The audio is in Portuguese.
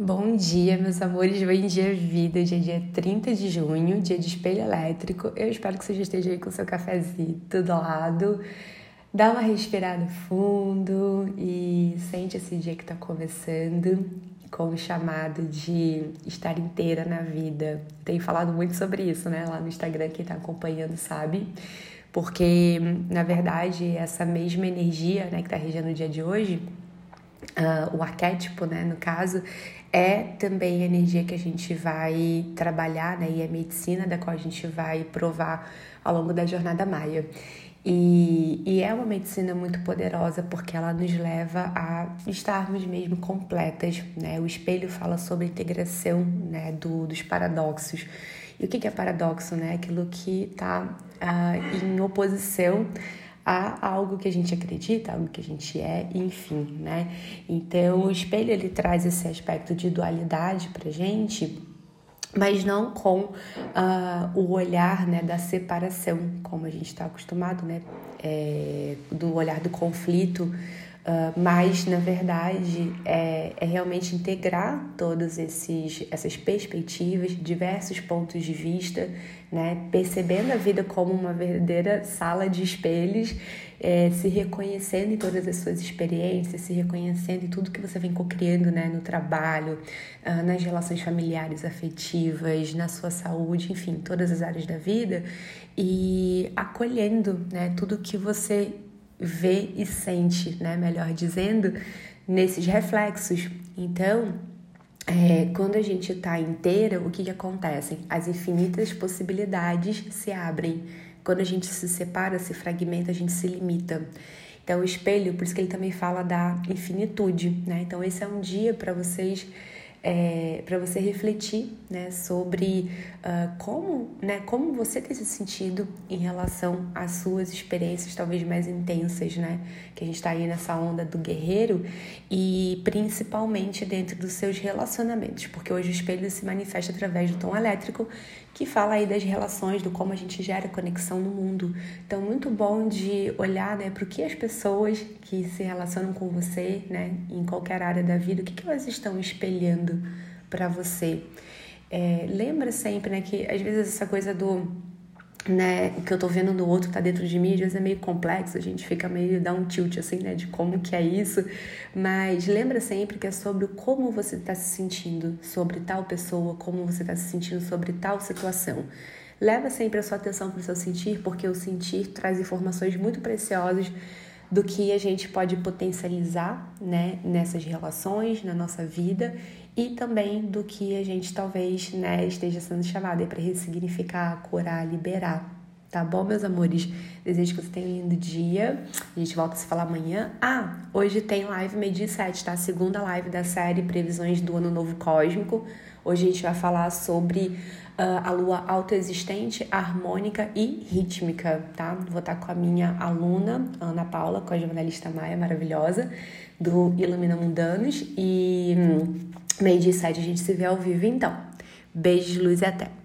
Bom dia, meus amores, bom dia, vida. Hoje é dia 30 de junho, dia de espelho elétrico. Eu espero que você já esteja aí com o seu cafezinho do lado. Dá uma respirada fundo e sente esse dia que está começando com o chamado de estar inteira na vida. Tenho falado muito sobre isso, né? Lá no Instagram, quem está acompanhando sabe. Porque, na verdade, essa mesma energia né, que está regendo o dia de hoje Uh, o arquétipo, né, no caso, é também a energia que a gente vai trabalhar, né, e a medicina da qual a gente vai provar ao longo da jornada maia. E, e é uma medicina muito poderosa porque ela nos leva a estarmos mesmo completas, né? O espelho fala sobre a integração, né, do, dos paradoxos. E o que é paradoxo, né? Aquilo que está uh, ah, em oposição a algo que a gente acredita, algo que a gente é, enfim, né? Então, o espelho ele traz esse aspecto de dualidade pra gente, mas não com uh, o olhar né, da separação, como a gente está acostumado, né? É, do olhar do conflito Uh, mas, na verdade, é, é, realmente integrar todas esses, essas perspectivas, diversos pontos de vista, né? percebendo a vida como uma verdadeira sala de espelhos, é, se reconhecendo em todas as suas experiências, se reconhecendo em tudo que você vem cocriando né? no trabalho, uh, nas relações familiares, afetivas, na sua saúde, enfim, todas as áreas da vida, e acolhendo né? tudo que você vê e sente, né? Melhor dizendo, nesses reflexos. Então, é, quando a gente está inteira, o que, que acontece? As infinitas possibilidades se abrem. Quando a gente se separa, se fragmenta, a gente se limita. Então, o espelho, por isso que ele também fala da infinitude, né? Então, esse é um dia para vocês é, para você refletir né, sobre uh, como, né, como você tem se sentido em relação às suas experiências talvez mais intensas, né? Que a gente está aí nessa onda do guerreiro e principalmente dentro dos seus relacionamentos, porque hoje o espelho se manifesta através do tom elétrico que fala aí das relações, do como a gente gera conexão no mundo. Então, muito bom de olhar né, para o que as pessoas que se relacionam com você, né, em qualquer área da vida, o que, que elas estão espelhando para você. É, lembra sempre né, que às vezes essa coisa do né, que eu tô vendo no outro tá dentro de mim, às vezes é meio complexo, a gente fica meio, dá um tilt assim, né, de como que é isso, mas lembra sempre que é sobre como você tá se sentindo sobre tal pessoa, como você tá se sentindo sobre tal situação. Leva sempre a sua atenção para o seu sentir, porque o sentir traz informações muito preciosas do que a gente pode potencializar né, nessas relações, na nossa vida e também do que a gente talvez né, esteja sendo chamado para ressignificar, curar, liberar. Tá bom, meus amores? Desejo que você tenha um lindo dia. A gente volta a se falar amanhã. Ah, hoje tem live meio-dia 7, tá? Segunda live da série Previsões do Ano Novo Cósmico. Hoje a gente vai falar sobre uh, a lua autoexistente, harmônica e rítmica, tá? Vou estar com a minha aluna, Ana Paula, com a jornalista Maia, maravilhosa, do Ilumina Mundanos. E hum, meio dia e sete a gente se vê ao vivo, então. Beijos, luz e até!